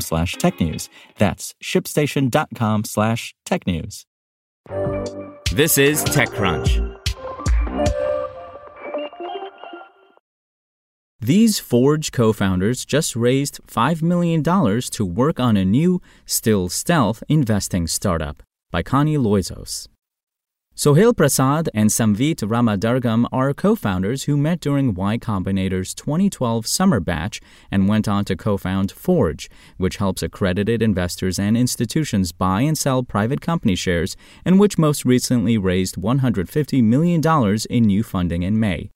slash technews. That's shipstation.com slash technews. This is TechCrunch. These Forge co founders just raised $5 million to work on a new, still stealth investing startup by Connie Loizos. Sohail Prasad and Samvit Ramadurgam are co founders who met during Y Combinator's 2012 summer batch and went on to co found Forge, which helps accredited investors and institutions buy and sell private company shares, and which most recently raised $150 million in new funding in May.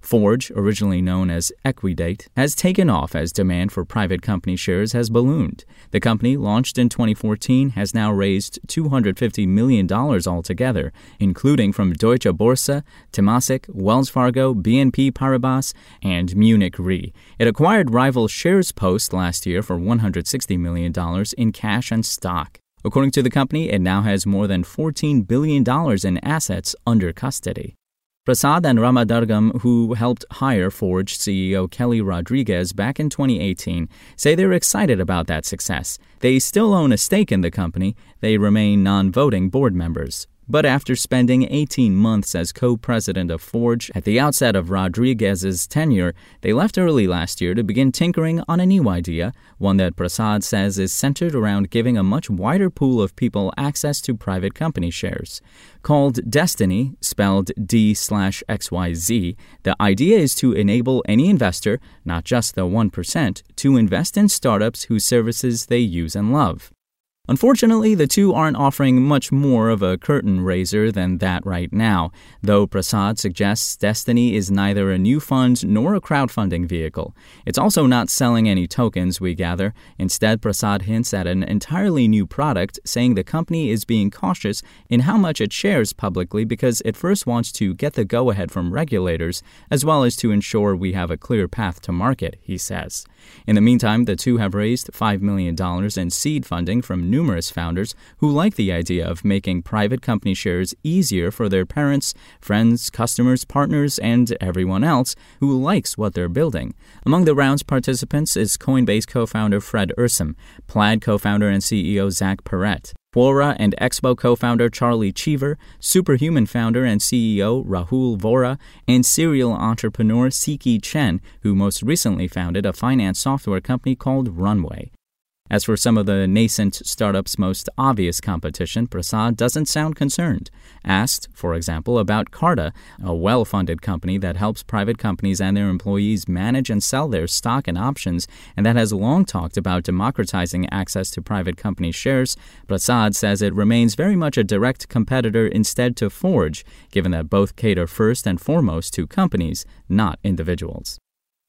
Forge, originally known as Equidate, has taken off as demand for private company shares has ballooned. The company, launched in 2014, has now raised $250 million altogether, including from Deutsche Börse, Temasek, Wells Fargo, BNP Paribas, and Munich Re. It acquired rival SharesPost last year for $160 million in cash and stock. According to the company, it now has more than $14 billion in assets under custody. Prasad and Ramadurgam, who helped hire Forge CEO Kelly Rodriguez back in 2018, say they're excited about that success. They still own a stake in the company, they remain non voting board members. But after spending 18 months as co president of Forge at the outset of Rodriguez's tenure, they left early last year to begin tinkering on a new idea, one that Prasad says is centered around giving a much wider pool of people access to private company shares. Called Destiny, spelled D slash XYZ, the idea is to enable any investor, not just the 1%, to invest in startups whose services they use and love. Unfortunately, the two aren't offering much more of a curtain raiser than that right now, though Prasad suggests Destiny is neither a new fund nor a crowdfunding vehicle. It's also not selling any tokens, we gather. Instead, Prasad hints at an entirely new product, saying the company is being cautious in how much it shares publicly because it first wants to get the go ahead from regulators, as well as to ensure we have a clear path to market, he says. In the meantime, the two have raised $5 million in seed funding from numerous founders who like the idea of making private company shares easier for their parents, friends, customers, partners, and everyone else who likes what they're building. Among the round's participants is Coinbase co founder Fred Ehrsam, Plaid co founder and CEO Zach Perret, Quora and Expo co founder Charlie Cheever, Superhuman founder and CEO Rahul Vohra, and serial entrepreneur Siki Chen, who most recently founded a finance software company called Runway. As for some of the nascent startups' most obvious competition, Prasad doesn't sound concerned. Asked, for example, about Carta, a well funded company that helps private companies and their employees manage and sell their stock and options, and that has long talked about democratizing access to private company shares, Prasad says it remains very much a direct competitor instead to Forge, given that both cater first and foremost to companies, not individuals.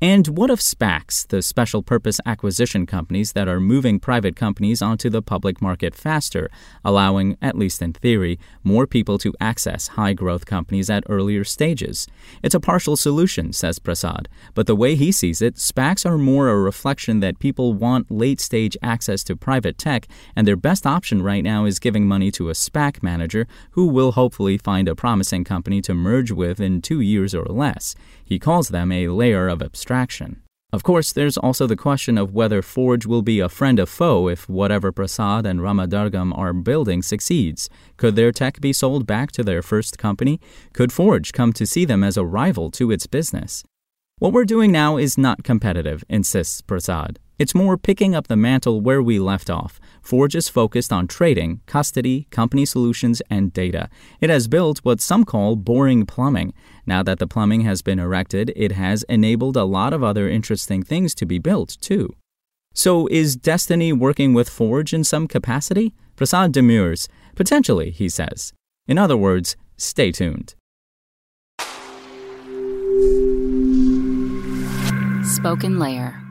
And what of SPACs, the special purpose acquisition companies that are moving private companies onto the public market faster, allowing, at least in theory, more people to access high growth companies at earlier stages? It's a partial solution, says Prasad, but the way he sees it, SPACs are more a reflection that people want late stage access to private tech, and their best option right now is giving money to a SPAC manager who will hopefully find a promising company to merge with in two years or less. He calls them a layer of abstraction. Of course, there's also the question of whether Forge will be a friend or foe if whatever Prasad and Ramadurgam are building succeeds. Could their tech be sold back to their first company? Could Forge come to see them as a rival to its business? What we're doing now is not competitive, insists Prasad. It's more picking up the mantle where we left off. Forge is focused on trading, custody, company solutions, and data. It has built what some call boring plumbing. Now that the plumbing has been erected, it has enabled a lot of other interesting things to be built, too. So, is Destiny working with Forge in some capacity? Prasad demurs. Potentially, he says. In other words, stay tuned. SpokenLayer.